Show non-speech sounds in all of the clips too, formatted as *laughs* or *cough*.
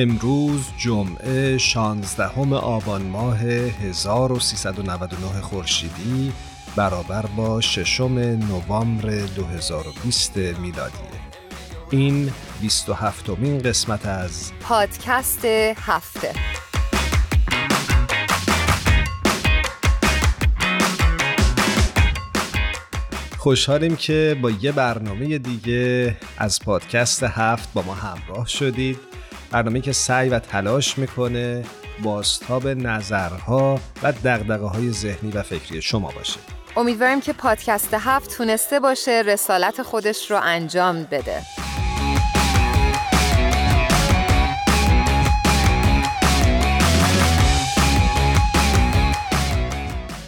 امروز جمعه 16 آبان ماه 1399 خورشیدی برابر با ششم نوامبر 2020 میلادی. این 27 مین قسمت از پادکست هفته. خوشحالیم که با یه برنامه دیگه از پادکست هفت با ما همراه شدید. برنامه که سعی و تلاش می‌کنه باستاب نظرها و دقدقه های ذهنی و فکری شما باشه. امیدواریم که پادکست هفت تونسته باشه رسالت خودش رو انجام بده.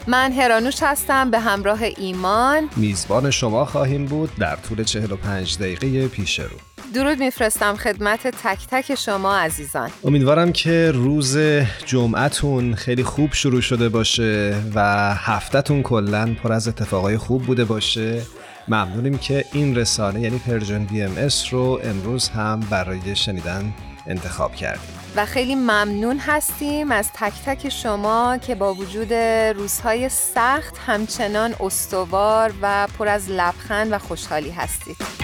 من هرانوش هستم به همراه ایمان. میزبان شما خواهیم بود در طول 45 دقیقه پیش رو. درود میفرستم خدمت تک تک شما عزیزان. امیدوارم که روز جمعتون خیلی خوب شروع شده باشه و هفتهتون کلا پر از اتفاقای خوب بوده باشه. ممنونیم که این رسانه یعنی Persian BMS رو امروز هم برای شنیدن انتخاب کردیم. و خیلی ممنون هستیم از تک تک شما که با وجود روزهای سخت همچنان استوار و پر از لبخند و خوشحالی هستید.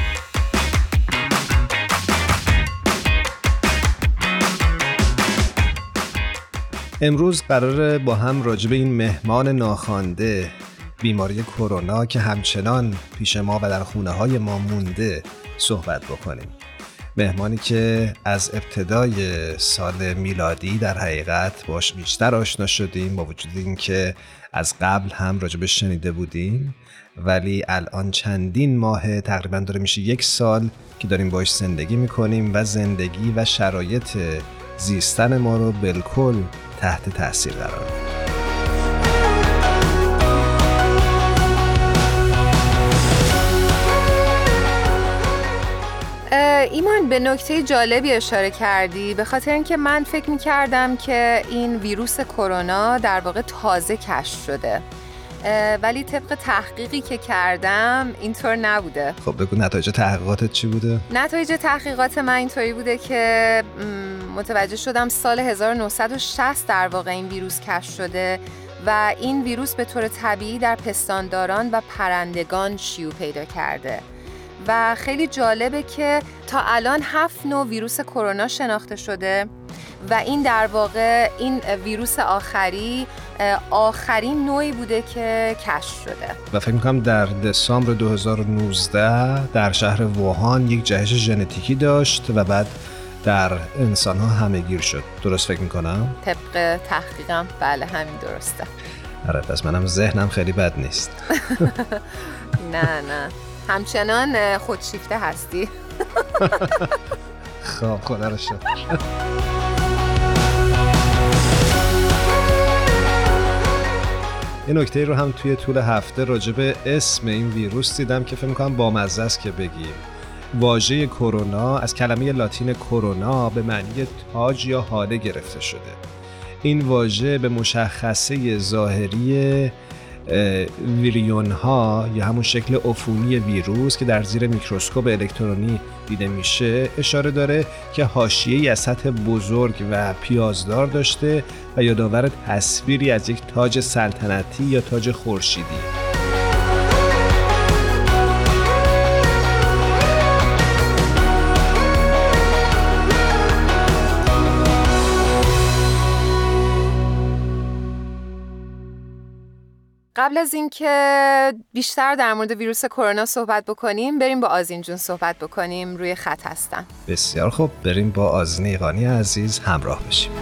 امروز قرار با هم راجع به این مهمان ناخوانده بیماری کرونا که همچنان پیش ما و در خونه های ما مونده صحبت بکنیم. مهمانی که از ابتدای سال میلادی در حقیقت باش بیشتر آشنا شدیم با وجود اینکه از قبل هم راجبه شنیده بودیم ولی الان چندین ماه تقریبا داره میشه یک سال که داریم باش زندگی می‌کنیم و زندگی و شرایط زیستن ما رو بالکل تحت تاثیر قرار ایمان به نکته جالبی اشاره کردی. به خاطر اینکه من فکر می کردم که این ویروس کرونا در واقع تازه کشف شده. ولی طبق تحقیقی که کردم اینطور نبوده خب بگو نتایج تحقیقاتت چی بوده؟ نتایج تحقیقات من اینطوری بوده که متوجه شدم سال 1960 در واقع این ویروس کشف شده و این ویروس به طور طبیعی در پستانداران و پرندگان شیوع پیدا کرده و خیلی جالبه که تا الان هفت نوع ویروس کرونا شناخته شده و این در واقع این ویروس آخری آخرین نوعی بوده که کشف شده. و فکر می‌کنم در دسامبر 2019 در شهر ووهان یک جهش ژنتیکی داشت و بعد در انسان ها همه گیر شد. درست فکر می‌کنم؟ طبق تحقیقم. بله همین درسته. آره پس منم ذهنم خیلی بد نیست. *laughs* نه نه. همچنان خودشیفته هستی. *laughs* خب خدا رو یه نکته رو هم توی طول هفته راجع به اسم این ویروس دیدم که فکر می‌کنم با مزه است که بگیم. واژه کرونا از کلمه لاتین کرونا به معنی تاج یا حاله گرفته شده. این واژه به مشخصه ظاهری ویریون ها یا همون شکل عفونی ویروس که در زیر میکروسکوپ الکترونی دیده میشه اشاره داره که حاشیه از سطح بزرگ و پیازدار داشته و یادآور تصویری از یک تاج سلطنتی یا تاج خورشیدی. قبل از اینکه بیشتر در مورد ویروس کرونا صحبت بکنیم بریم با آزین جون صحبت بکنیم. روی خط هستن بسیار خوب. بریم با آزین ایقانی عزیز همراه بشیم.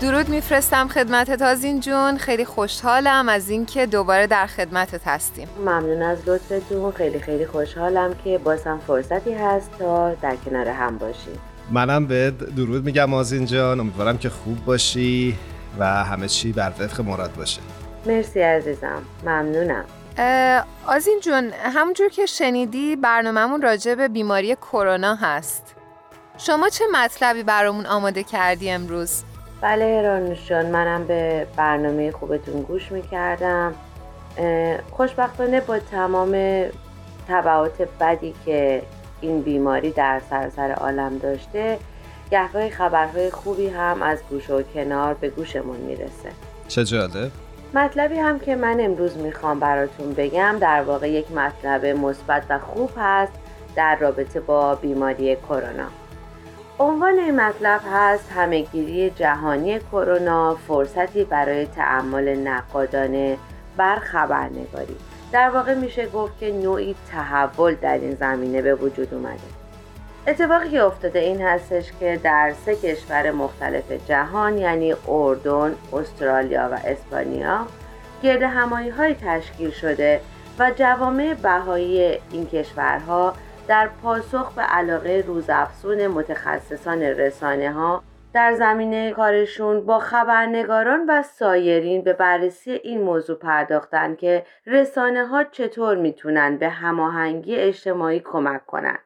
درود میفرستم خدمت آزین جون. خیلی خوشحالم از اینکه دوباره در خدمتت هستیم. ممنون از لطفتون. خیلی خیلی خوشحالم که بازم فرصتی هست تا در کنار هم باشیم. منم به درود میگم آزین جان. امیدوارم که خوب باشی و همه چی بر وفق مراد باشه. مرسی عزیزم. ممنونم. آزین جون همونجور که شنیدی برنامهمون راجع به بیماری کرونا هست. شما چه مطلبی برامون آماده کردی امروز؟ بله رانوش جان منم به برنامه خوبتون گوش می‌کردم. خوشبختانه با تمام تبعات بدی که این بیماری در سراسر عالم داشته گهگاهی خبرهای خوبی هم از گوش و کنار به گوشمون می‌رسه. چه جالب. مطلبی هم که من امروز می‌خوام براتون بگم در واقع یک مطلب مثبت و خوب هست در رابطه با بیماری کرونا. عنوان این مطلب هست همهگیری جهانی کرونا فرصتی برای تعمل نقادانه بر خبرنگاری. در واقع میشه گفت که نوعی تحول در این زمینه به وجود اومده. اتفاقی که افتاده این هستش که در سه کشور مختلف جهان یعنی اردن، استرالیا و اسپانیا گرد همایی های تشکیل شده و جوامع بهایی این کشورها در پاسخ به علاقه روزافزون متخصصان رسانه ها در زمینه کارشون با خبرنگاران و سایرین به بررسی این موضوع پرداختن که رسانه ها چطور می‌تونن به هماهنگی اجتماعی کمک کنند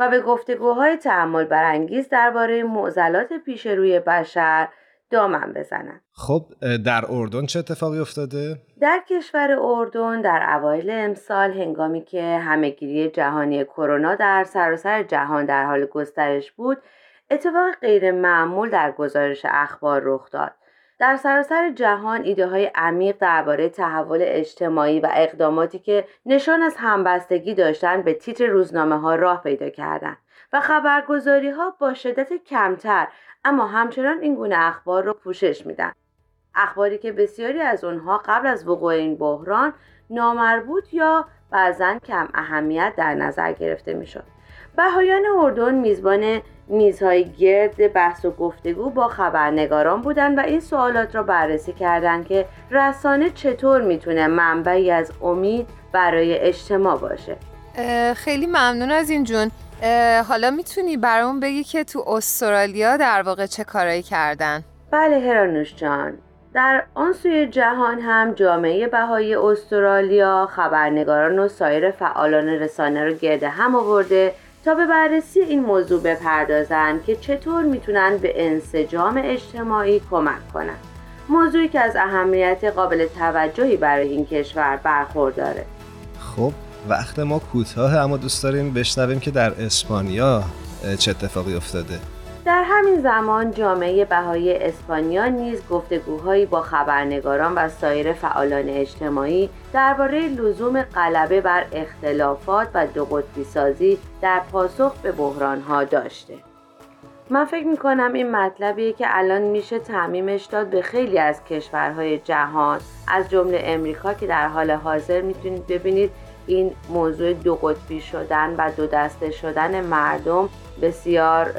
و به گفتگوهای تعمل برانگیز درباره معضلات پیش روی بشر دامن بزنند. خب در اردن چه اتفاقی افتاده؟ در کشور اردن در اوایل امسال هنگامی که همهگیری جهانی کرونا در سراسر جهان در حال گسترش بود اتفاق غیر معمول در گزارش اخبار رخ داد. در سراسر جهان ایده های عمیق درباره تحول اجتماعی و اقداماتی که نشان از همبستگی داشتند به تیتر روزنامه ها راه پیدا کردند و خبرگزاری ها با شدت کمتر اما همچنان این گونه اخبار را پوشش میدن اخباری که بسیاری از اونها قبل از وقوع این بحران نامربوط یا بعضا کم اهمیت در نظر گرفته می‌شد بهایان اردن میزبان میزهای گرد بحث و گفتگو با خبرنگاران بودند و این سوالات را بررسی کردند که رسانه چطور می‌تونه منبعی از امید برای اجتماع باشه. خیلی ممنون از این جون. حالا می‌تونی برامون بگی که تو استرالیا در واقع چه کارایی کردن؟ بله هرانوش جان. در آن سوی جهان هم جامعه بهایی استرالیا خبرنگاران و سایر فعالان رسانه رو گرد هم آورده تا به بررسی این موضوع بپردازند که چطور می‌تونن به انسجام اجتماعی کمک کنند. موضوعی که از اهمیت قابل توجهی برای این کشور برخورداره. خب وقت ما کوتاه اما دوست داریم بشنویم که در اسپانیا چه اتفاقی افتاده. همین زمان جامعه بهای اسپانیا نیز گفتگوهایی با خبرنگاران و سایر فعالان اجتماعی درباره لزوم غلبه بر اختلافات و دو قطبی سازی در پاسخ به بحرانها داشته. من فکر می‌کنم این مطلبیه که الان میشه تعمیمش داد به خیلی از کشورهای جهان از جمله امریکا که در حال حاضر می‌تونید ببینید این موضوع دو قطبی شدن و دو دسته شدن مردم بسیار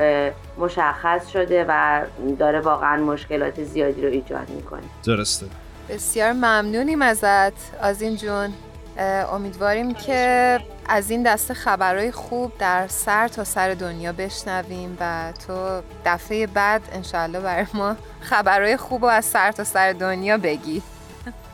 مشخص شده و داره واقعا مشکلات زیادی رو ایجاد می‌کنه. درسته. بسیار ممنونیم ازت آزین جون. امیدواریم که از این دسته خبرهای خوب در سر تا سر دنیا بشنویم و تو دفعه بعد انشاءالله برای ما خبرهای خوب رو از سر تا سر دنیا بگی.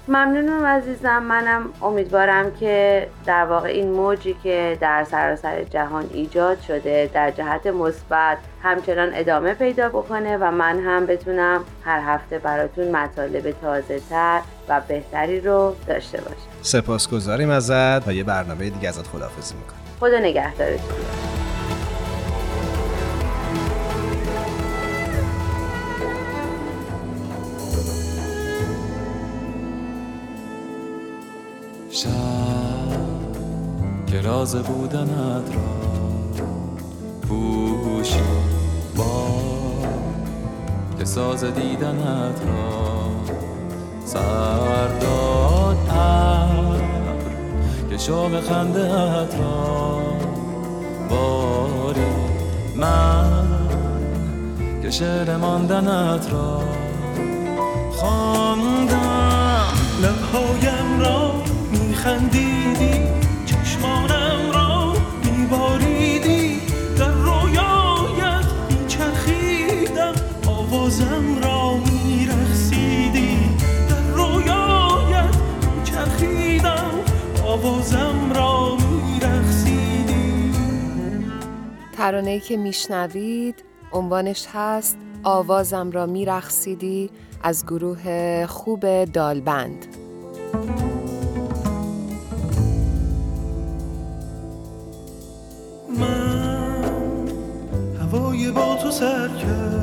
ممنونم عزیزم. منم امیدوارم که در واقع این موجی که در سراسر جهان ایجاد شده در جهت مثبت همچنان ادامه پیدا بکنه و من هم بتونم هر هفته براتون مطالب تازه تر و بهتری رو داشته باشم. سپاسگزاریم ازت و یه برنامه دیگه ازت خداحافظی می‌کنم خدا نگهدارتون. راز بودنت را پوشی. با که ساز دیدنت را سرداد که شوق خنده را باری. من که شعر ماندنت را خواندم. لبهایم ترانه‌ای که میشنوید عنوانش هست آوازم را میرخسیدی از گروه خوب دالبند. من هوای با تو سر کردم.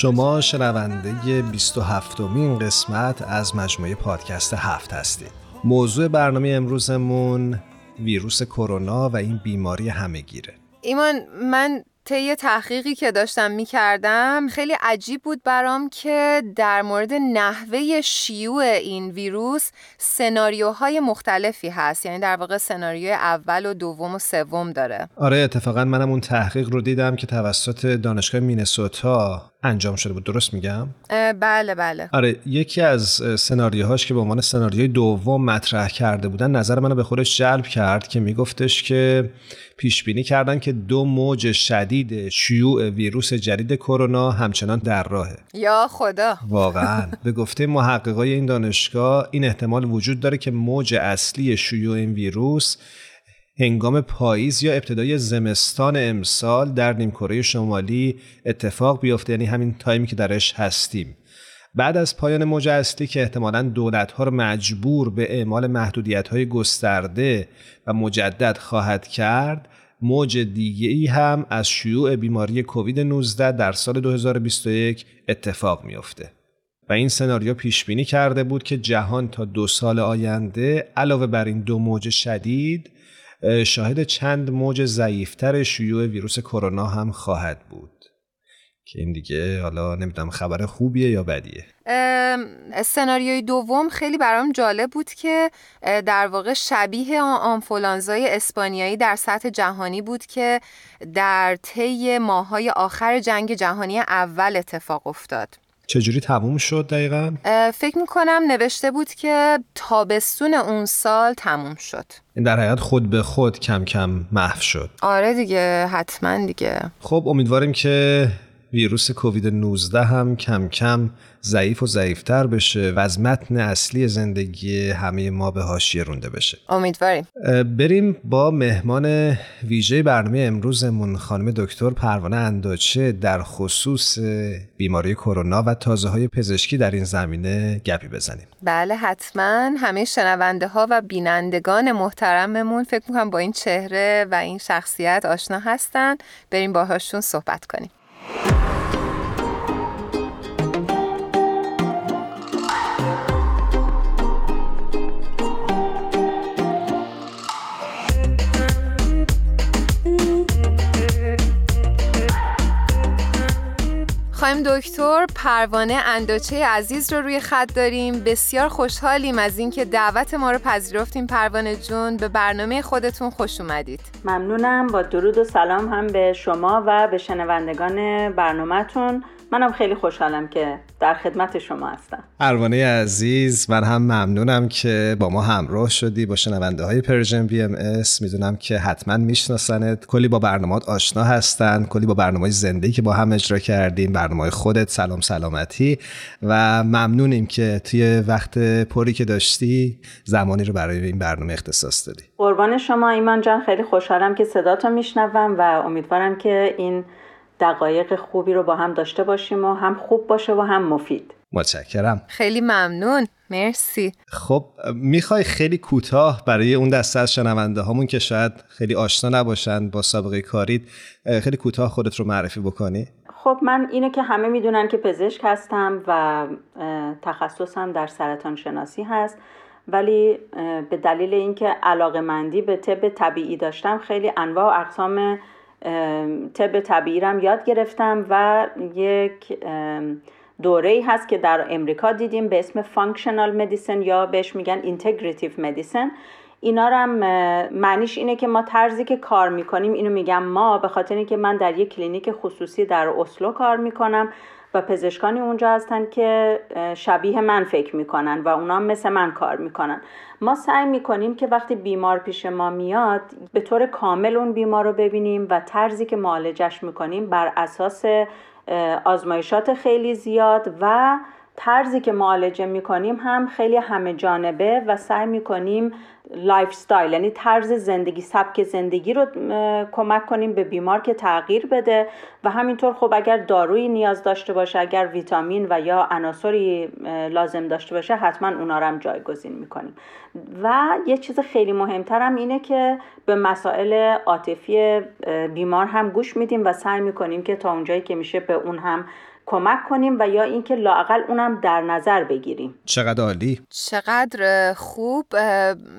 شما شنونده 27 مین قسمت از مجموعه پادکست هفت هستید. موضوع برنامه امروزمون ویروس کرونا و این بیماری همهگیره. ایمان من طی تحقیقی که داشتم می‌کردم خیلی عجیب بود برام که در مورد نحوه شیوع این ویروس سناریوهای مختلفی هست. یعنی در واقع سناریوی اول و دوم و سوم داره. آره اتفاقا منم اون تحقیق رو دیدم که توسط دانشگاه مینسوتا انجام شده بود درست میگم؟ بله بله. آره یکی از سناریوهاش که به عنوان سناریوی دوم مطرح کرده بودن نظر منو به خودش جلب کرد که میگفتش که پیش بینی کردن که دو موج شدید شیوع ویروس جدید کرونا همچنان در راهه. یا خدا. واقعا. *laughs* به گفته محققای این دانشگاه این احتمال وجود داره که موج اصلی شیوع این ویروس هنگام پاییز یا ابتدای زمستان امسال در نیمکره شمالی اتفاق بیفته یعنی همین تایمی که درش هستیم. بعد از پایان موج اصلی که احتمالا دولت ها رو مجبور به اعمال محدودیت های گسترده و مجدد خواهد کرد موج دیگه ای هم از شیوع بیماری کووید 19 در سال 2021 اتفاق میافته. و این سناریو پیش بینی کرده بود که جهان تا دو سال آینده علاوه بر این دو موج شدید شاهد چند موج ضعیفتر شیوع ویروس کرونا هم خواهد بود. که این دیگه حالا نمی‌دونم خبر خوبیه یا بدیه. سناریوی دوم خیلی برام جالب بود که در واقع شبیه آنفولانزای اسپانیایی در سطح جهانی بود که در طی ماهای آخر جنگ جهانی اول اتفاق افتاد. چجوری تموم شد دقیقا؟ فکر می‌کنم نوشته بود که تابستون اون سال تموم شد. این در حیات خود به خود کم کم محو شد. آره دیگه حتما دیگه. خب امیدواریم که ویروس کووید 19 هم کم کم ضعیف و ضعیفتر بشه و از متن اصلی زندگی همه ما به حاشیه رونده بشه. امیدواریم. بریم با مهمان ویژه برنامه امروزمون خانم دکتر پروانه انداچه در خصوص بیماری کرونا و تازه های پزشکی در این زمینه گپی بزنیم. بله حتما. همه شنونده ها و بینندگان محترممون فکر می‌کنم با این چهره و این شخصیت آشنا هستن. بریم باهاشون صحبت کنیم. خواهیم دکتر پروانه انداچه عزیز رو روی خط داریم. بسیار خوشحالیم از اینکه دعوت ما رو پذیرفتین. پروانه جون به برنامه خودتون خوش اومدید. ممنونم. با درود و سلام هم به شما و به شنوندگان برنامهتون. منم خیلی خوشحالم که در خدمت شما هستم. پروانه عزیز من هم ممنونم که با ما همراه شدی با شنونده های Persian BMS. می‌دونم که حتما میشناسنت. کلی با برنامه آشنا هستن. کلی با برنامه زندگی که با هم اجرا کردیم. برنامه خودت سلام سلامتی. و ممنونیم که توی وقت پری که داشتی زمانی رو برای این برنامه اختصاص دادی. قربان شما ایمان جان. خیلی خوشحالم که صداتو میشنوم و امیدوارم که این دقایق خوبی رو با هم داشته باشیم و هم خوب باشه و هم مفید. متشکرم. خیلی ممنون. مرسی. خب می‌خوای خیلی کوتاه برای اون دسته از شنونده هامون که شاید خیلی آشنا نباشن با سابقه کارید خیلی کوتاه خودت رو معرفی بکنی؟ خب من اینو که همه می‌دونن که پزشک هستم و تخصصم در سرطان شناسی هست ولی به دلیل اینکه علاقه مندی به طب طبیعی داشتم خیلی انواع و اقسام طب طبیعی رم یاد گرفتم و یک دوره ای هست که در امریکا دیدیم به اسم functional medicine یا بهش میگن integrative medicine اینا هم معنیش اینه که ما طرزی که کار می‌کنیم اینو میگم ما به خاطر اینکه من در یک کلینیک خصوصی در اسلو کار می‌کنم و پزشکانی اونجا هستن که شبیه من فکر می‌کنن و اونا مثل من کار می‌کنن. ما سعی می‌کنیم که وقتی بیمار پیش ما میاد به طور کامل اون بیمار رو ببینیم و طرزی که معالجش می‌کنیم بر اساس آزمایشات خیلی زیاد و طرزی که معالجه می‌کنیم هم خیلی همه جانبه و سعی می‌کنیم lifestyle یعنی طرز زندگی سبک زندگی رو کمک کنیم به بیمار که تغییر بده و همینطور خب اگر دارویی نیاز داشته باشه اگر ویتامین و یا عناصری لازم داشته باشه حتما اونا رو هم جایگزین می‌کنیم. و یه چیز خیلی مهمتر هم اینه که به مسائل عاطفی بیمار هم گوش میدیم و سعی می‌کنیم که تا اونجایی که میشه به اون هم کمک کنیم و یا اینکه لاقل اونم در نظر بگیریم. چقدر عالی؟ چقدر خوب.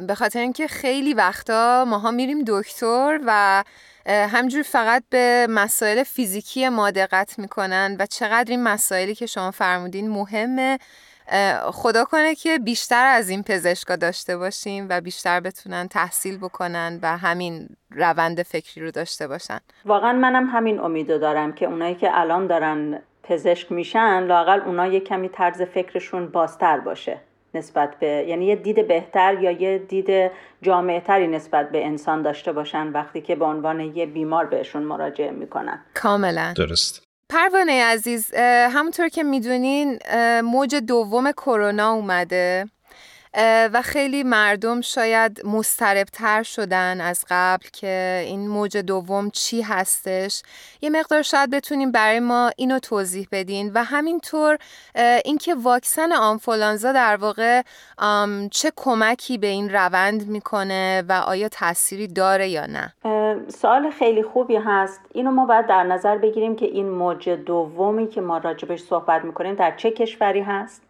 به خاطر اینکه خیلی وقتا ماها میریم دکتر و همجور فقط به مسائل فیزیکی ما دقت می‌کنن و چقدر این مسائلی که شما فرمودین مهمه. خدا کنه که بیشتر از این پزشکا داشته باشیم و بیشتر بتونن تحصیل بکنن و همین روند فکری رو داشته باشن. واقعا منم همین امیدو دارم که اونایی که الان دارن پزشک میشن لاقل اونا یه کمی طرز فکرشون بازتر باشه نسبت به یعنی یه دید بهتر یا یه دید جامعه تری نسبت به انسان داشته باشن وقتی که به عنوان یه بیمار بهشون مراجعه می‌کنن. کاملا. درست. پروانه عزیز همونطور که می‌دونین موج دوم کرونا اومده. و خیلی مردم شاید مستربتر شدن از قبل که این موج دوم چی هستش. یه مقدار شاید بتونیم برای ما اینو توضیح بدین و همینطور اینکه واکسن آنفولانزا در واقع چه کمکی به این روند می‌کنه و آیا تأثیری داره یا نه؟ سوال خیلی خوبی هست. اینو ما باید در نظر بگیریم که این موج دومی که ما راجبش صحبت می‌کنیم در چه کشوری هست؟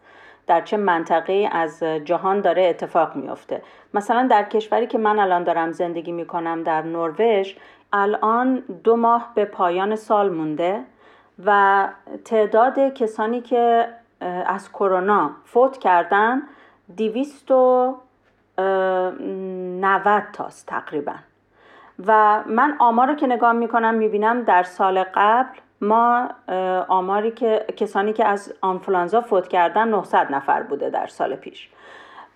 در چه منطقه از جهان داره اتفاق میفته مثلا در کشوری که من الان دارم زندگی می‌کنم در نروژ الان دو ماه به پایان سال مونده و تعداد کسانی که از کرونا فوت کردن دیویست و نوت تاست تقریبا. و من آمار که نگاه می‌کنم می‌بینم در سال قبل ما آماری که کسانی که از آنفلانزا فوت کردن 900 نفر بوده در سال پیش.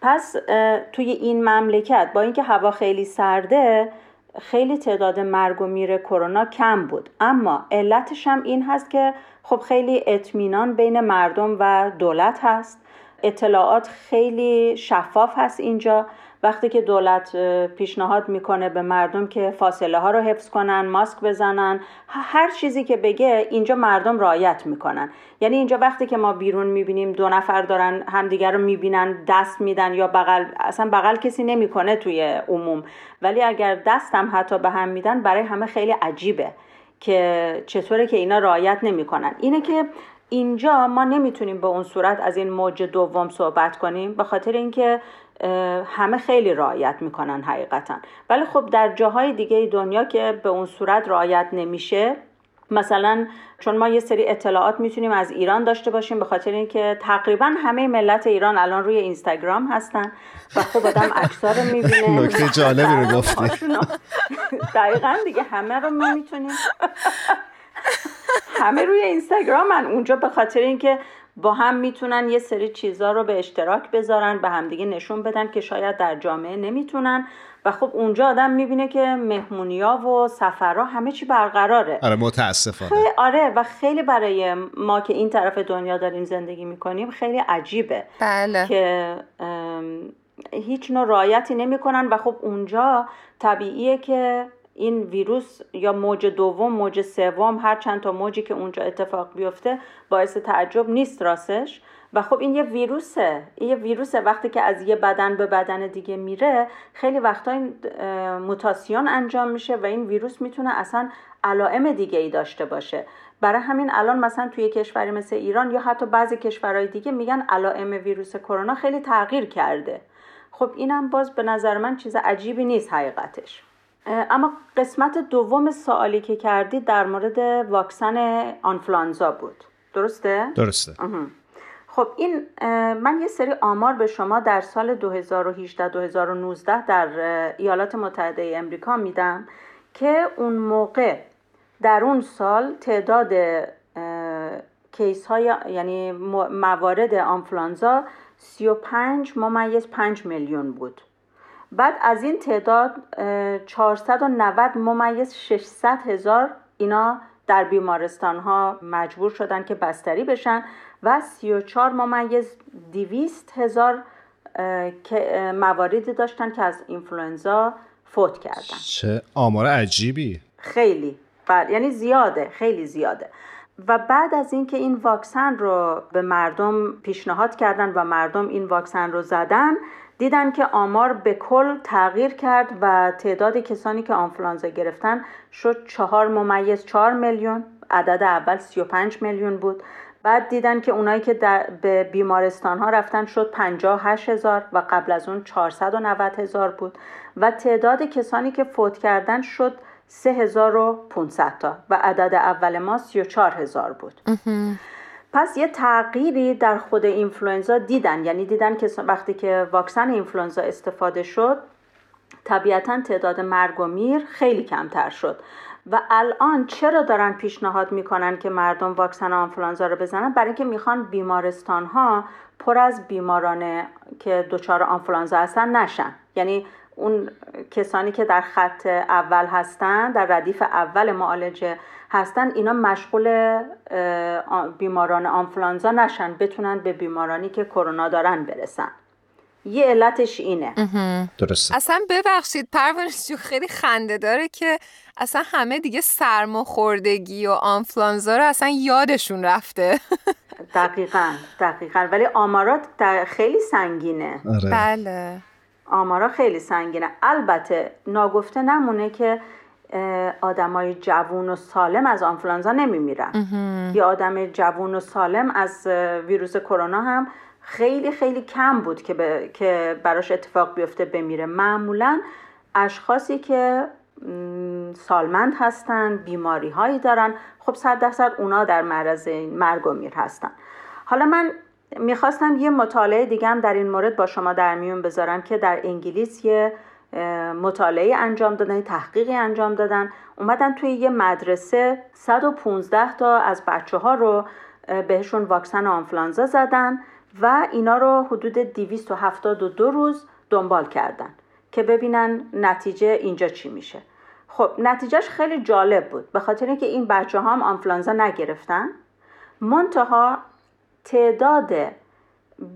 پس توی این مملکت با اینکه هوا خیلی سرده خیلی تعداد مرگ و میر کرونا کم بود. اما علتش هم این هست که خب خیلی اطمینان بین مردم و دولت هست. اطلاعات خیلی شفاف هست اینجا. وقتی که دولت پیشنهاد می‌کنه به مردم که فاصله ها رو حفظ کنن ماسک بزنن هر چیزی که بگه اینجا مردم رعایت می‌کنن. یعنی اینجا وقتی که ما بیرون می‌بینیم دو نفر دارن همدیگر رو می‌بینن دست میدن یا بغل اصلا بغل کسی نمی‌کنه توی عموم. ولی اگر دست هم حتی به هم میدن برای همه خیلی عجیبه که چطوره که اینا رعایت نمی‌کنن. اینه که اینجا ما نمی‌تونیم به اون صورت از این موج دوم صحبت کنیم به خاطر اینکه همه خیلی رعایت می‌کنن حقیقتا. ولی خب در جاهای دیگه دنیا که به اون صورت رعایت نمیشه مثلا چون ما یه سری اطلاعات می‌تونیم از ایران داشته باشیم به خاطر اینکه تقریبا همه ملت ایران الان روی اینستاگرام هستن و خب آدم عکس‌ها رو می‌بینه. *laughs* نکته جالبی رو گفتی. دقیقا دیگه همه رو ما می‌تونیم. همه روی اینستاگرام من اونجا به خاطر اینکه با هم می‌تونن یه سری چیزا رو به اشتراک بذارن به همدیگه نشون بدن که شاید در جامعه نمی‌تونن. و خب اونجا آدم می‌بینه که مهمونیا و سفرها همه چی برقراره. آره متاسفانه. خیلی آره و خیلی برای ما که این طرف دنیا داریم زندگی می‌کنیم خیلی عجیبه. بله. که هیچ نوع رعایتی نمی‌کنن. و خب اونجا طبیعیه که این ویروس یا موج دوم موج سوم هر چند تا موجی که اونجا اتفاق بیفته باعث تعجب نیست راستش. و خب این یه ویروسه. این یه ویروسه. وقتی که از یه بدن به بدن دیگه میره خیلی وقتا این موتاسیون انجام میشه و این ویروس می‌تونه اصلا علائم دیگه ای داشته باشه. برای همین الان مثلا توی کشوری مثل ایران یا حتی بعضی کشورهای دیگه میگن علائم ویروس کرونا خیلی تغییر کرده. خب اینم باز به نظر من چیز عجیبی نیست حقیقتش. اما قسمت دوم سوالی که کردی در مورد واکسن آنفلانزا بود. درسته؟ درسته. خب این من یه سری آمار به شما در سال 2018 2019 در ایالات متحده امریکا میدم که اون موقع در اون سال تعداد کیس های یعنی موارد آنفلانزا 35 ممیز 5 میلیون بود. بعد از این تعداد اه، 490 ممیز 600 هزار اینا در بیمارستان ها مجبور شدن که بستری بشن و 34 ممیز 200 هزار که مواردی داشتن که از اینفلوئنزا فوت کردن. چه آمار عجیبی. خیلی. بله یعنی زیاده خیلی زیاده. و بعد از اینکه این واکسن رو به مردم پیشنهاد کردن و مردم این واکسن رو زدن دیدن که آمار به کل تغییر کرد و تعداد کسانی که آنفلانزا گرفتن شد چهار ممیز چهار میلیون عدد اول 35 میلیون بود. بعد دیدن که اونایی که در به بیمارستان ها رفتن شد 58 هزار و قبل از اون 490 هزار بود و تعداد کسانی که فوت کردن شد 3500 تا و عدد اول ما 34 هزار بود. پس یه تغییری در خود اینفلوئنزا دیدن. یعنی دیدن که وقتی که واکسن اینفلوئنزا استفاده شد طبیعتا تعداد مرگ و میر خیلی کمتر شد. و الان چرا دارن پیشنهاد می‌کنن که مردم واکسن آنفلانزا رو بزنن؟ برای اینکه می‌خوان بیمارستان ها پر از بیماران که دچار آنفلانزا هستن نشن. یعنی اون کسانی که در خط اول هستن در ردیف اول معالجه هستن اینا مشغول بیماران آنفلانزا نشن بتونن به بیمارانی که کرونا دارن برسن. یه علتش اینه. درسته. اصلا ببخشید پروانش جو خیلی خنده داره که اصلا همه دیگه سرماخوردگی و آنفلانزا رو اصلا یادشون رفته. دقیقا دقیقا. ولی آمارات خیلی سنگینه. آره. بله. آمارا خیلی سنگینه. البته ناگفته نمونه که آدمای جوون و سالم از آنفلانزا نمیمیرن. یه آدم جوون و سالم از ویروس کرونا هم خیلی خیلی کم بود که, به- که براش اتفاق بیفته بمیره. معمولا اشخاصی که سالمند هستن بیماری هایی دارن. خب صد درصد اونا در معرض مرگ و میر هستن. حالا من می‌خواستم یه مطالعه دیگه هم در این مورد با شما در میون بذارم که در انگلیس یه مطالعه انجام دادن تحقیقی انجام دادن. اومدن توی یه مدرسه 115 تا از بچه ها رو بهشون واکسن آنفلانزا زدن و اینا رو حدود 272 روز دنبال کردن که ببینن نتیجه اینجا چی میشه. خب نتیجهش خیلی جالب بود. به خاطر اینکه این بچه ها هم آنفلانزا نگرفتن منتها تعداد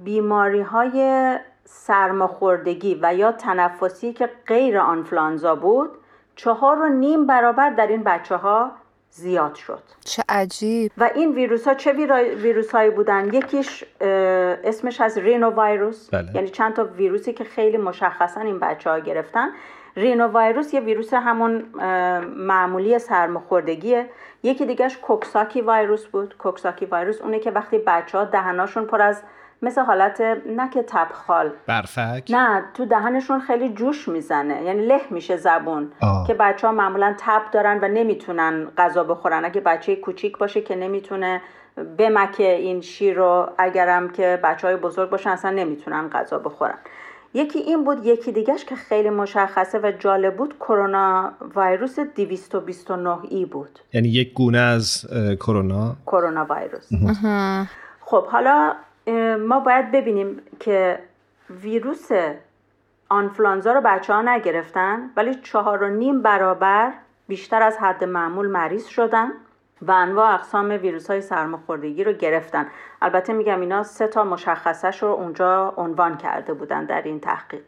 بیماری های سرماخوردگی و یا تنفسی که غیر آنفلانزا بود چهار و نیم برابر در این بچه ها زیاد شد. چه عجیب. و این ویروس ها چه ویروس هایی بودن؟ یکیش اسمش از رینو ویروس بله. یعنی چند تا ویروسی که خیلی مشخصا این بچه ها گرفتن. رینو ویروس یه ویروس همون معمولی سرماخوردگیه یکی دیگهش کوکساکی ویروس بود. کوکساکی ویروس اونه که وقتی بچه ها دهناشون پر از مثل حالت نه که تبخال. برفک؟ نه تو دهنشون خیلی جوش می‌زنه. یعنی له میشه زبون. آه. که بچه ها معمولا تب دارن و نمی‌تونن غذا بخورن. اگه بچه کوچیک باشه که نمی‌تونه بمکه این شیر رو اگرم که بچه های بزرگ باشن اصلا نمی‌تونن غذا بخورن. یکی این بود یکی دیگهش که خیلی مشخصه و جالب بود کرونا ویروس 229 ای بود. یعنی یک گونه از کرونا؟ کرونا ویروس خب حالا ما باید ببینیم که ویروس آنفلانزا رو بچه ها نگرفتن ولی چهار و نیم برابر بیشتر از حد معمول مریض شدن. و انواع اقسام ویروس های سرماخوردگی رو گرفتن. البته میگم اینا سه تا مشخصش رو اونجا عنوان کرده بودن در این تحقیق.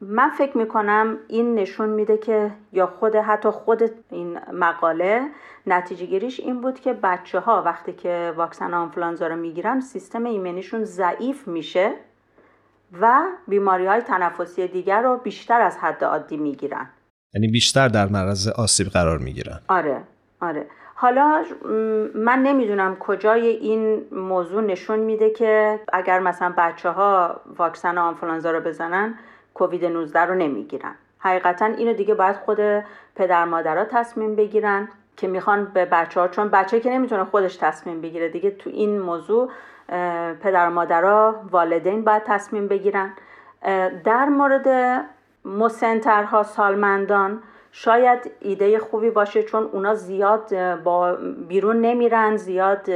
من فکر می‌کنم این نشون میده که یا خود حتی خود این مقاله نتیجه گیریش این بود که بچه ها وقتی که واکسن آنفلانزا رو می‌گیرن سیستم ایمنیشون ضعیف میشه و بیماری های تنفسی دیگر رو بیشتر از حد عادی می‌گیرن. یعنی بیشتر در معرض آسیب قرار می‌گیرن. آره آره. حالا من نمی‌دونم کجای این موضوع نشون میده که اگر مثلا بچه ها واکسن آنفلانزا رو بزنن کووید 19 رو نمی‌گیرن. حقیقتا اینو دیگه باید خود پدر مادرها تصمیم بگیرن که می‌خوان به بچه ها چون بچه که نمی‌تونه خودش تصمیم بگیره دیگه تو این موضوع پدر مادرها والدین باید تصمیم بگیرن. در مورد مسنترها سالمندان شاید ایده خوبی باشه چون اونا زیاد با بیرون نمیرن زیاد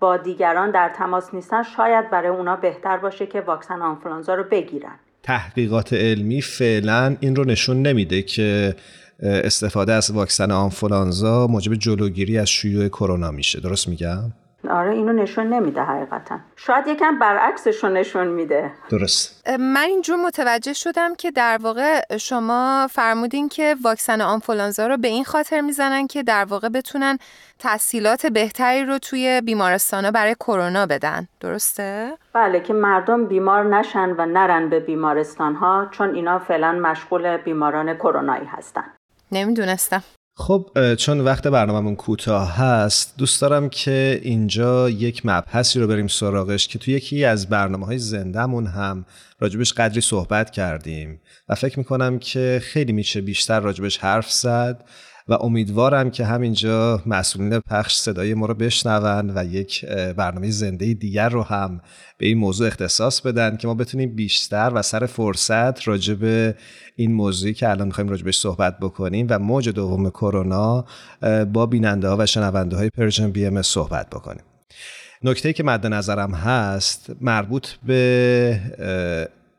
با دیگران در تماس نیستن. شاید برای اونا بهتر باشه که واکسن آنفلانزا رو بگیرن. تحقیقات علمی فعلا این رو نشون نمیده که استفاده از واکسن آنفولانزا موجب جلوگیری از شیوع کرونا میشه. درست میگم؟ آره اینو نشون نمیده حقیقتا. شاید یکم برعکسش رو نشون میده. درست. من اینجور متوجه شدم که در واقع شما فرمودین که واکسن آنفولانزا رو به این خاطر می‌زنن که در واقع بتونن تحصیلات بهتری رو توی بیمارستان برای کرونا بدن. درسته؟ بله که مردم بیمار نشن و نرن به بیمارستان ها چون اینا فعلا مشغول بیماران کرونایی هستن. نمی‌دونستم. خب چون وقت برنامهمون کوتاه هست دوست دارم که اینجا یک مبحثی رو بریم سراغش که توی یکی از برنامه های زندهمون هم راجبش قدری صحبت کردیم و فکر می‌کنم که خیلی میشه بیشتر راجبش حرف زد. و امیدوارم که همینجا مسئولین پخش صدای ما رو بشنون و یک برنامه زنده دیگر رو هم به این موضوع اختصاص بدن که ما بتونیم بیشتر و سر فرصت راجب این موضوعی که الان می‌خوایم راجبش صحبت بکنیم و موج دوم کرونا با بیننده ها و شنونده های پرژن بی ام صحبت بکنیم. نکته که مد نظرم هست مربوط به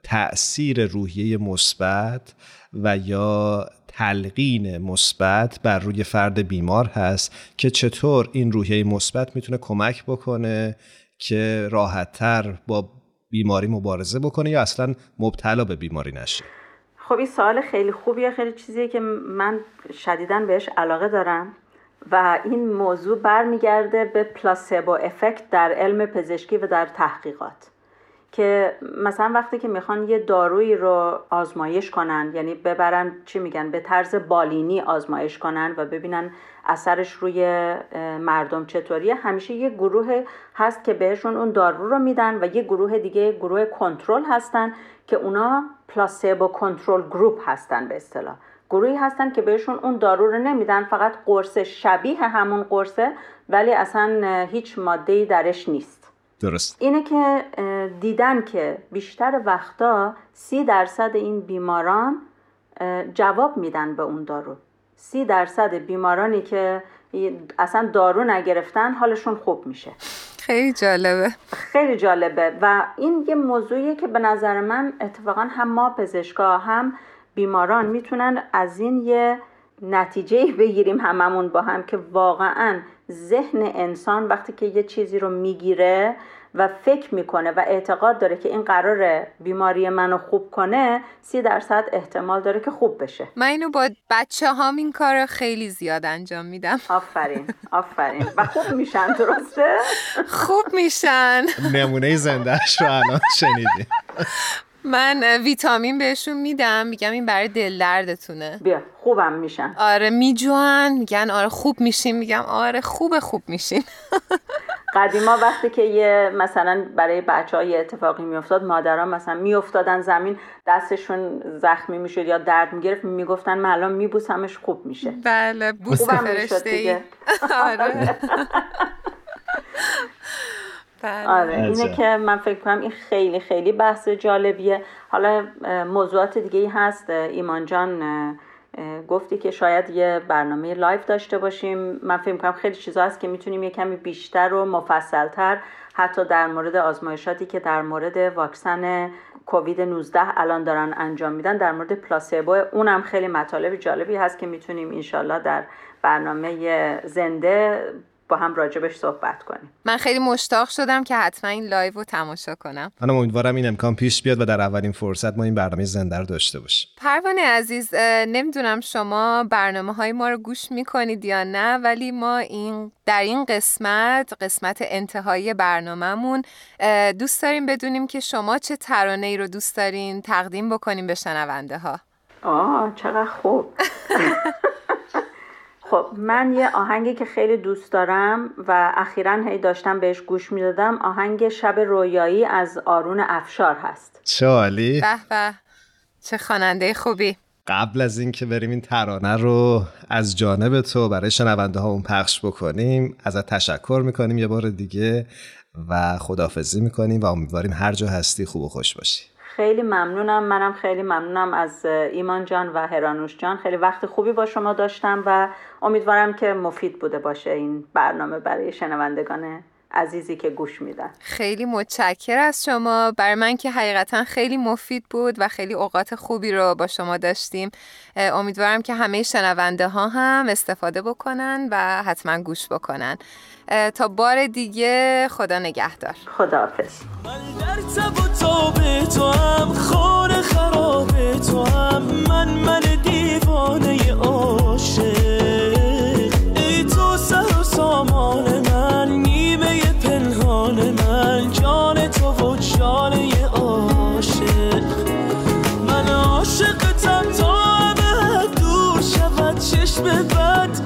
تأثیر روحیه مثبت و یا تلقین مثبت بر روی فرد بیمار هست که چطور این روحیه مثبت می‌تونه کمک بکنه که راحتتر با بیماری مبارزه بکنه یا اصلا مبتلا به بیماری نشه؟ خب این سوال خیلی خوبیه خیلی چیزیه که من شدیدا بهش علاقه دارم و این موضوع برمیگرده به پلاسبو افکت در علم پزشکی و در تحقیقات. که مثلا وقتی که می‌خوان یه دارویی رو آزمایش کنن یعنی ببرن چی میگن به طرز بالینی آزمایش کنن و ببینن اثرش روی مردم چطوریه همیشه یه گروه هست که بهشون اون دارو رو میدن و یه گروه دیگه گروه کنترل هستن که اونا پلاسیبو کنترل گروپ هستن به اصطلاح. گروهی هستن که بهشون اون دارو رو نمیدن فقط قرص شبیه همون قرصه ولی اصلا هیچ ماده درش نیست. درست. اینه که دیدن که بیشتر وقتا سی درصد این بیماران جواب میدن به اون دارو. سی درصد بیمارانی که اصلا دارو نگرفتن حالشون خوب میشه. خیلی جالبه. خیلی جالبه. و این یه موضوعیه که به نظر من اتفاقا هم ما پزشکا هم بیماران می‌تونن از این یه نتیجه بگیریم هممون با هم که واقعا ذهن انسان وقتی که یه چیزی رو می‌گیره و فکر می‌کنه و اعتقاد داره که این قرار بیماری منو خوب کنه سی درصد احتمال داره که خوب بشه. من اینو با بچه هام این کار خیلی زیاد انجام میدم. آفرین آفرین. و خوب میشن درسته؟ *laughs* خوب میشن. نمونه زندهش رو الان شنیدیم *laughs* من ویتامین بهشون میدم. میگم این برای دل دردتونه. بیا خوبم میشن. آره میجوان. میگن آره خوب میشین میگم آره خوب خوب میشین قدیما وقتی که یه مثلا برای بچه های اتفاقی میافتاد مادران مثلا میافتادن زمین دستشون زخمی می‌شد یا درد می‌گرفت می‌گفتن من الان میبوسمش خوب میشه. بله بوس فرشته *laughs* آره. *laughs* بله. آره اینه عجب. که من فکر کنم این خیلی خیلی بحث جالبیه حالا موضوعات دیگه ای هست ایمان جان گفتی که شاید یه برنامه live داشته باشیم من فکر کنم خیلی چیزا هست که می‌تونیم یه کمی بیشتر و مفصلتر حتی در مورد آزمایشاتی که در مورد واکسن کووید 19 الان دارن انجام میدن در مورد پلاسبو اونم خیلی مطالب جالبی هست که می‌تونیم انشالله در برنامه زنده با هم راجبش صحبت کنیم. من خیلی مشتاق شدم که حتما این live رو تماشا کنم. من امیدوارم این امکان پیش بیاد و در اولین فرصت ما این برنامه زنده رو داشته باشیم. پروانه عزیز نمی‌دونم شما برنامه های ما رو گوش می‌کنید یا نه ولی ما این در این قسمت قسمت انتهایی برنامهمون دوست داریم بدونیم که شما چه ترانه ای رو دوست دارین تقدیم بکنیم به شنونده ها آه چقدر خوب. *laughs* خب من یه آهنگی که خیلی دوست دارم و اخیرا هی داشتم بهش گوش می‌دادم آهنگ شب رویایی از آرون افشار هست. چه عالی. به به چه خواننده خوبی. قبل از اینکه بریم این ترانه رو از جانب تو برای شنونده ها اون پخش بکنیم ازت تشکر می‌کنیم یه بار دیگه و خدافزی می‌کنیم و امیدواریم هر جا هستی خوب و خوش باشی. خیلی ممنونم. منم خیلی ممنونم از ایمان جان و هرانوش جان. خیلی وقت خوبی با شما داشتم و امیدوارم که مفید بوده باشه این برنامه برای شنوندگان عزیزی که گوش میدن. خیلی متشکر از شما. برای من که حقیقتا خیلی مفید بود و خیلی اوقات خوبی رو با شما داشتیم. امیدوارم که همه شنونده ها هم استفاده بکنن و حتما گوش بکنن. تا بار دیگه خدا نگهدار. خداحافظ. من در تب و تاب تو هم خور خراب تو هم من من دیوانه عاشق. ای تو سر و سامان شود چشم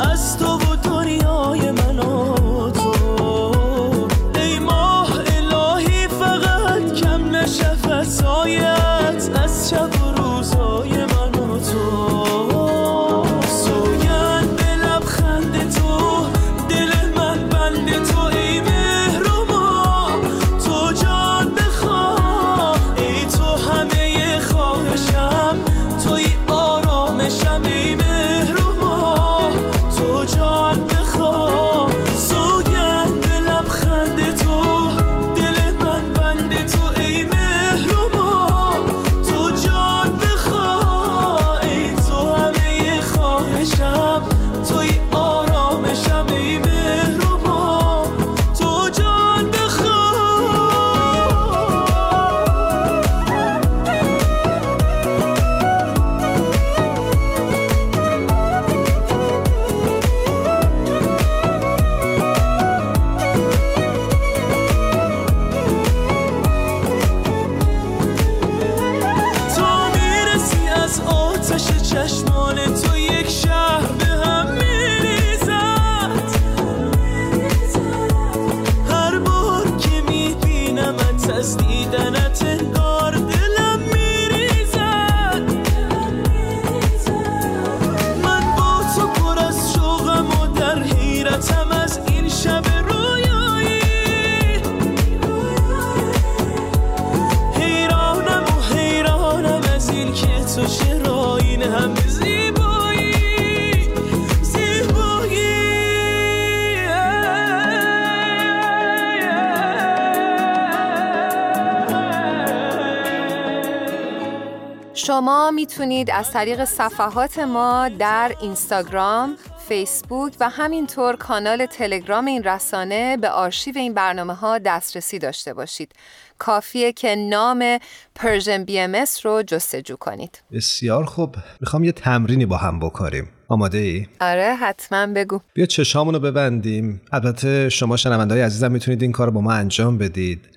می‌تونید از طریق صفحات ما در اینستاگرام، فیسبوک و همینطور کانال تلگرام این رسانه به آرشیو این برنامه ها دسترسی داشته باشید. کافیه که نام پرژن بی ام رو جستجو کنید. بسیار خوب می‌خوام یه تمرینی با هم بکنیم آماده ای؟ آره حتما بگو. بیا چشامونو ببندیم البته شما شنونده های عزیزم می‌تونید این کار رو با ما انجام بدید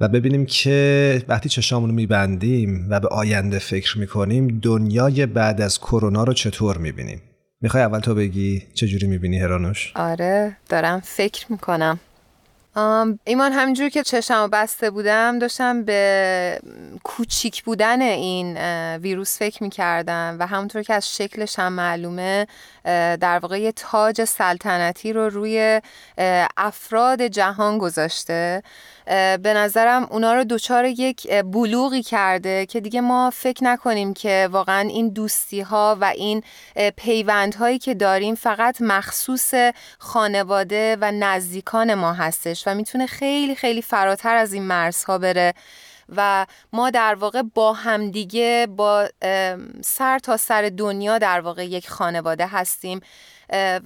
و ببینیم که وقتی چشامونو میبندیم و به آینده فکر می‌کنیم دنیای بعد از کرونا رو چطور می‌بینیم می‌خوای اول تو بگی چجوری می‌بینی هرانوش؟ آره دارم فکر می‌کنم. ایمان همینجور که چشم بسته بودم داشتم به کوچیک بودن این ویروس فکر می کردم و همونطور که از شکلش هم معلومه در واقع یه تاج سلطنتی رو روی افراد جهان گذاشته. به نظرم اونا رو دوچار یک بلوغی کرده که دیگه ما فکر نکنیم که واقعا این دوستی ها و این پیوند هایی که داریم فقط مخصوص خانواده و نزدیکان ما هستش. و می‌تونه خیلی خیلی فراتر از این مرزها بره و ما در واقع با همدیگه با سر تا سر دنیا در واقع یک خانواده هستیم.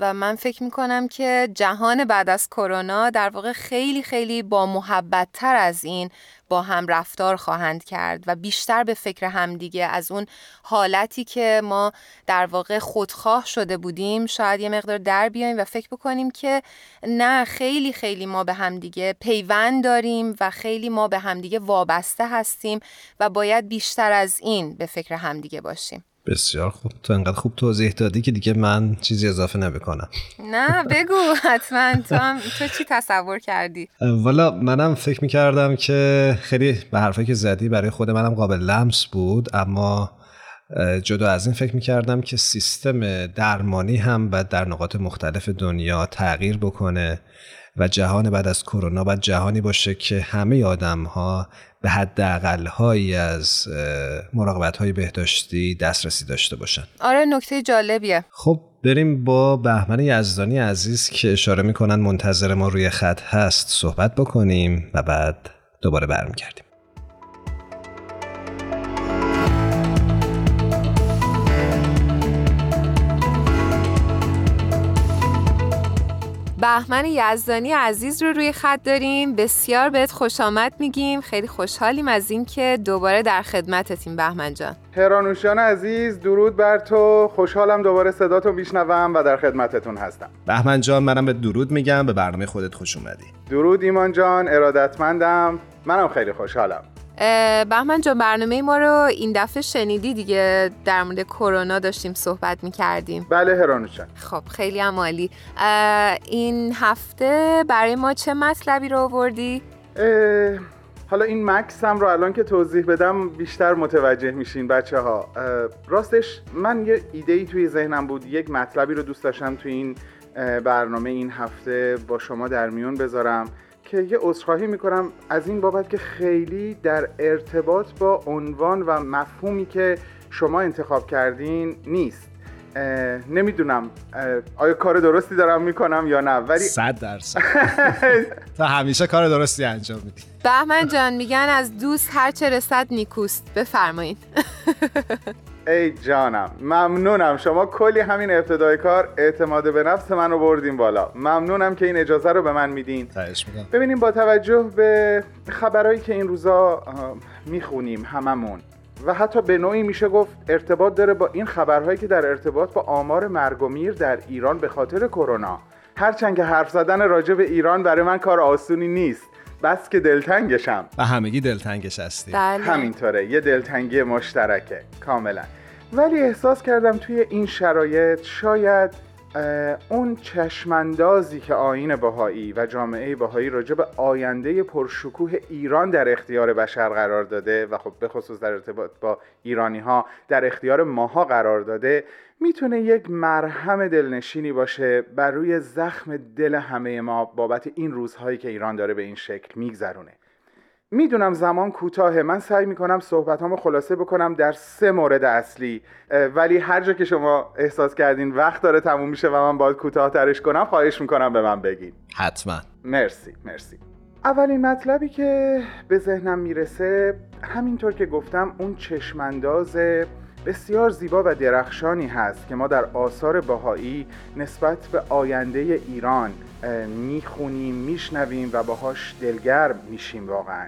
و من فکر می‌کنم که جهان بعد از کرونا در واقع خیلی خیلی با محبت تر از این با هم رفتار خواهند کرد و بیشتر به فکر همدیگه از اون حالتی که ما در واقع خودخواه شده بودیم شاید یه مقدار در بیایم و فکر بکنیم که نه خیلی خیلی ما به همدیگه پیوند داریم و خیلی ما به همدیگه وابسته هستیم و باید بیشتر از این به فکر همدیگه باشیم. بسیار خوب. تو انقدر خوب توضیح دادی که دیگه من چیزی اضافه نمی‌کنم. نه بگو حتما. تو, هم تو چی تصور کردی؟ والا منم فکر می‌کردم که خیلی به حرفی که زدی برای خود منم قابل لمس بود اما جدا از این فکر می‌کردم که سیستم درمانی هم باید در نقاط مختلف دنیا تغییر بکنه و جهان بعد از کرونا باید جهانی باشه که همه آدم ها به حد هایی از مراقبت های بهداشتی دسترسی داشته باشن. آره نکته جالبیه. خب بریم با بهمن یزدانی عزیز که اشاره می‌کنن منتظر ما روی خط هست صحبت بکنیم و بعد دوباره برمیگردیم. بهمن یزدانی عزیز رو روی خط داریم. بسیار بهت خوش آمد میگیم. خیلی خوشحالیم از اینکه دوباره در خدمتتیم بهمن جان. هرانوشان عزیز درود بر تو. خوشحالم دوباره صداتو میشنوم و در خدمتتون هستم. بهمن جان منم به درود میگم. به برنامه خودت خوش اومدی. درود ایمان جان ارادتمندم. منم خیلی خوشحالم. بهمن جان برنامه ما رو این دفعه شنیدی دیگه؟ در مورد کرونا داشتیم صحبت می‌کردیم. بله هرانوشان خب خیلی هم عالی. این هفته برای ما چه مطلبی رو آوردی؟ حالا این مکس هم رو الان که توضیح بدم بیشتر متوجه میشین بچه ها راستش من یه ایده ای توی ذهنم بود یک مطلبی رو دوست داشتم توی این برنامه این هفته با شما در میون بذارم. که یه عذرخواهی می‌کنم از این بابت که خیلی در ارتباط با عنوان و مفهومی که شما انتخاب کردین نیست. نمی‌دونم آیا کار درستی دارم می‌کنم یا نه ولی صد درصد. تا همیشه کار درستی انجام میدی. بهمن جان میگن از دوست هر چه رسد نیکوست. بفرمایید. ای جانم ممنونم. شما کلی همین ابتدای کار اعتماد به نفس منو بردین بالا. ممنونم که این اجازه رو به من میدین. ببینیم با توجه به خبرهایی که این روزا می‌خونیم هممون. و حتی به نوعی میشه گفت ارتباط داره با این خبرهایی که در ارتباط با آمار مرگ و میر در ایران به خاطر کرونا. هرچند که حرف زدن راجع به ایران برای من کار آسونی نیست بس که دلتنگشم. و همگی دلتنگش هستی بله. همینطوره. یه دلتنگی مشترکه کاملا. ولی احساس کردم توی این شرایط شاید اون چشماندازی که آین باهایی و جامعه باهایی راجع به آینده پرشکوه ایران در اختیار بشر قرار داده و خب به خصوص در ارتباط با ایرانی ها در اختیار ماها قرار داده می‌تونه یک مرهم دلنشینی باشه بر روی زخم دل همه ما بابت این روزهایی که ایران داره به این شکل میگذرونه. می‌دونم زمان کوتاهه. من سعی می‌کنم صحبتامو خلاصه بکنم در سه مورد اصلی. ولی هر جا که شما احساس کردین وقت داره تموم میشه و من باید کوتاه ترش کنم خواهش می‌کنم به من بگین. حتما. مرسی مرسی. اولین مطلبی که به ذهنم می‌رسه همینطور که گفتم اون چشمانداز بسیار زیبا و درخشانی هست که ما در آثار باهایی نسبت به آینده ایران می‌خونیم میشنویم و باهاش دلگرم میشیم واقعا.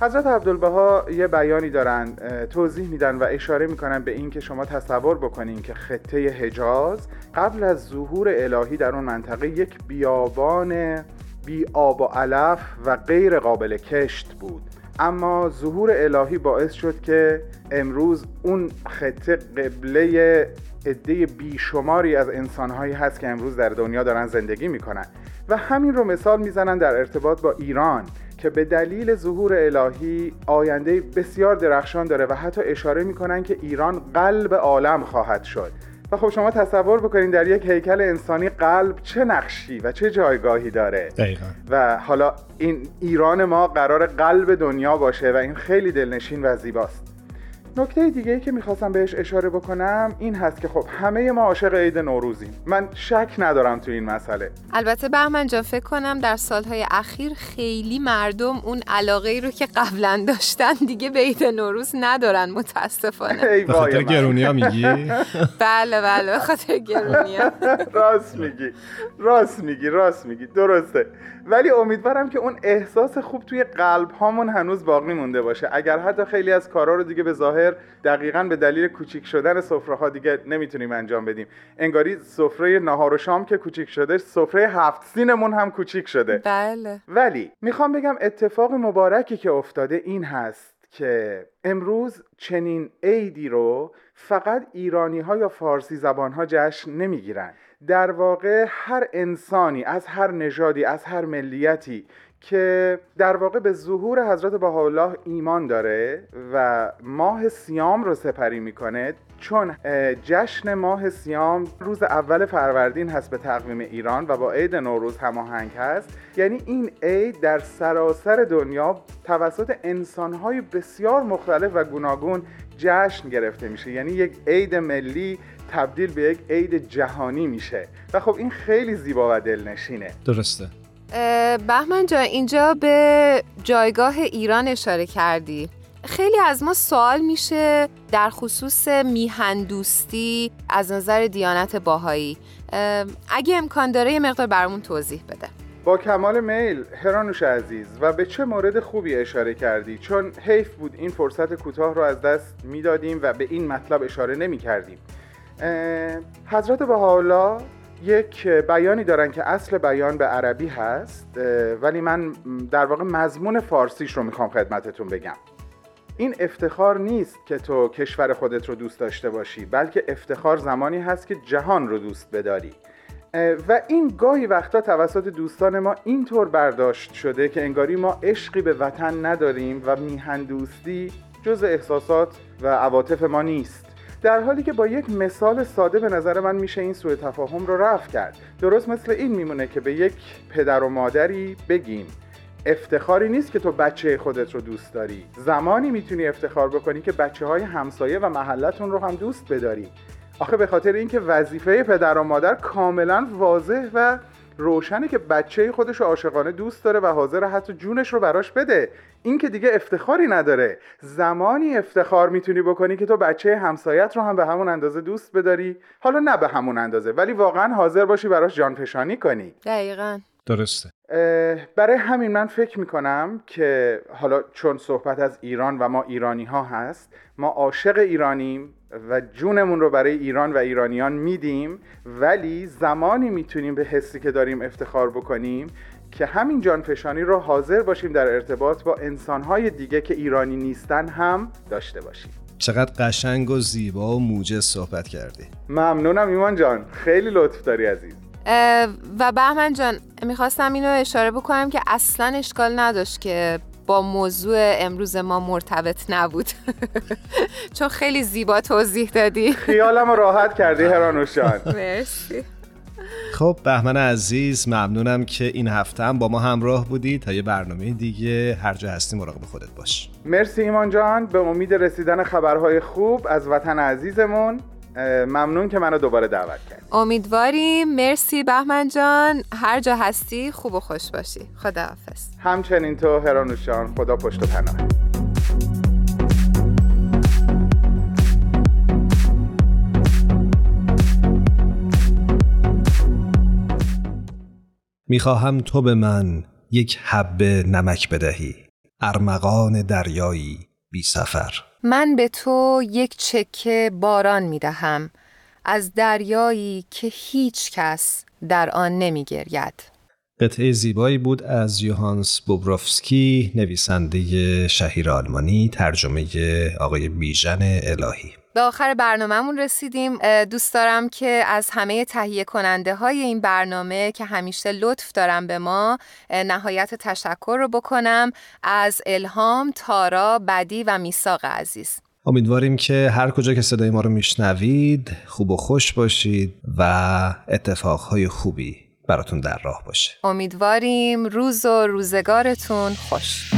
حضرت عبدالبها یه بیانی دارن توضیح میدن و اشاره می‌کنن به اینکه شما تصور بکنین که خطه حجاز قبل از ظهور الهی در اون منطقه یک بیابان بی آب و علف و غیر قابل کشت بود. اما ظهور الهی باعث شد که امروز اون خطه قبله عده بیشماری از انسانهایی هست که امروز در دنیا دارن زندگی می‌کنن. و همین رو مثال می‌زنن در ارتباط با ایران که به دلیل ظهور الهی آینده بسیار درخشان داره و حتی اشاره می‌کنن که ایران قلب عالم خواهد شد. و خب شما تصور بکنید در یک هیکل انسانی قلب چه نقشی و چه جایگاهی داره. دقیقا. و حالا این ایران ما قرار قلب دنیا باشه و این خیلی دلنشین و زیباست. نکته دیگه ای که می‌خواستم بهش اشاره بکنم این هست که خب همه ما عاشق عید نوروزیم. من شک ندارم تو این مسئله. البته بهمن جان فکر کنم در سالهای اخیر خیلی مردم اون علاقه ای رو که قبلا داشتن دیگه به عید نوروز ندارن متاسفانه. ای خاطر. گرونیا میگی؟ *laughs* بله بله به خاطر گرونیه *laughs* راست میگی. راست میگی راست میگی. درسته. ولی امیدوارم که اون احساس خوب توی قلب هامون هنوز باقی مونده باشه. اگر حتی خیلی از کارا رو دیگه به ظاهر دقیقا به دلیل کوچیک شدن سفره ها دیگه نمی‌تونیم انجام بدیم. انگاری سفره نهار و شام که کوچیک شده سفره هفت سینمون هم کوچیک شده. بله. ولی می‌خوام بگم اتفاق مبارکی که افتاده این هست که امروز چنین عیدی رو فقط ایرانی ها یا فارسی زبان ها جشن نمی‌گیرن. در واقع هر انسانی از هر نژادی از هر ملیتی که در واقع به ظهور حضرت بهاءالله ایمان داره و ماه سیام رو سپری می‌کنه چون جشن ماه سیام روز اول فروردین هست به تقویم ایران و با عید نوروز هماهنگ هست. یعنی این عید در سراسر دنیا توسط انسانهای بسیار مختلف و گوناگون جشن گرفته میشه. یعنی یک عید ملی تبدیل به یک عید جهانی میشه. و خب این خیلی زیبا و دلنشینه. درسته. بهمن جان اینجا به جایگاه ایران اشاره کردی. خیلی از ما سوال میشه در خصوص میهندوستی از نظر دیانت باهایی. اه، اگه امکان داره یه مقدار برامون توضیح بده. با کمال میل هرانوش عزیز و به چه مورد خوبی اشاره کردی؟ چون حیف بود این فرصت کوتاه رو از دست می‌دادیم و به این مطلب اشاره نمی کردیم حضرت بهاءالله یک بیانی دارن که اصل بیان به عربی هست ولی من در واقع مضمون فارسیش رو می‌خوام خدمتتون بگم. این افتخار نیست که تو کشور خودت رو دوست داشته باشی بلکه افتخار زمانی هست که جهان رو دوست بداری. و این گاهی وقتا توسط دوستان ما اینطور برداشت شده که انگاری ما عشقی به وطن نداریم و میهندوستی جز احساسات و عواطف ما نیست. در حالی که با یک مثال ساده به نظر من میشه این سوء تفاهم رو رفع کرد. درست مثل این میمونه که به یک پدر و مادری بگیم افتخاری نیست که تو بچه خودت رو دوست داری. زمانی می‌تونی افتخار بکنی که بچه های همسایه و محلتون رو هم دوست بداری. آخه به خاطر اینکه وظیفه پدر و مادر کاملا واضح و روشنه که بچه خودش رو عاشقانه دوست داره و حاضر حتی جونش رو براش بده. این که دیگه افتخاری نداره. زمانی افتخار می‌تونی بکنی که تو بچه همسایت رو هم به همون اندازه دوست بداری. حالا نه به همون اندازه ولی واقعا حاضر باشی براش جانفشانی کنی. دقیقا. درسته. برای همین من فکر می‌کنم که حالا چون صحبت از ایران و ما ایرانی ها هست ما عاشق ایرانیم. و جونمون رو برای ایران و ایرانیان میدیم ولی زمانی می‌تونیم به حسی که داریم افتخار بکنیم که همین جانفشانی رو حاضر باشیم در ارتباط با انسانهای دیگه که ایرانی نیستن هم داشته باشیم. چقدر قشنگ و زیبا و موجز صحبت کردی. ممنونم ایمان جان. خیلی لطف داری عزیز. و بهمن جان می‌خواستم اینو اشاره بکنم که اصلا اشکال نداشت که با موضوع امروز ما مرتبط نبود. *laughs* چون خیلی زیبا توضیح دادی. خیالم راحت کردی هرانوشان مرسی. خب بهمن عزیز ممنونم که این هفته هم با ما همراه بودی. تا یه برنامه دیگه هر جا هستی مراقب خودت باش. مرسی ایمان جان. به امید رسیدن خبرهای خوب از وطن عزیزمون. ممنون که منو دوباره دعوت کرد امیدواریم. مرسی بهمن جان. هر جا هستی خوب و خوش باشی. خداحافظ. همچنین تو هرانوش جان خدا پشت و پناه. می‌خواهم تو به من یک حبه نمک بدهی. ارمغان دریایی بی سفر. من به تو یک چکه باران می دهم. از دریایی که هیچ کس در آن نمی گرید. قطعه زیبایی بود از یوهانس بوبروفسکی نویسنده شهیر آلمانی ترجمه آقای بیژن الهی. به آخر برنامهمون رسیدیم. دوست دارم که از همه تهیه کننده های این برنامه که همیشه لطف دارم به ما نهایت تشکر رو بکنم از الهام، تارا، بدی و میساق عزیز. امیدواریم که هر کجا که صدای ما رو میشنوید خوب و خوش باشید و اتفاقهای خوبی براتون در راه باشه. امیدواریم روز و روزگارتون خوش.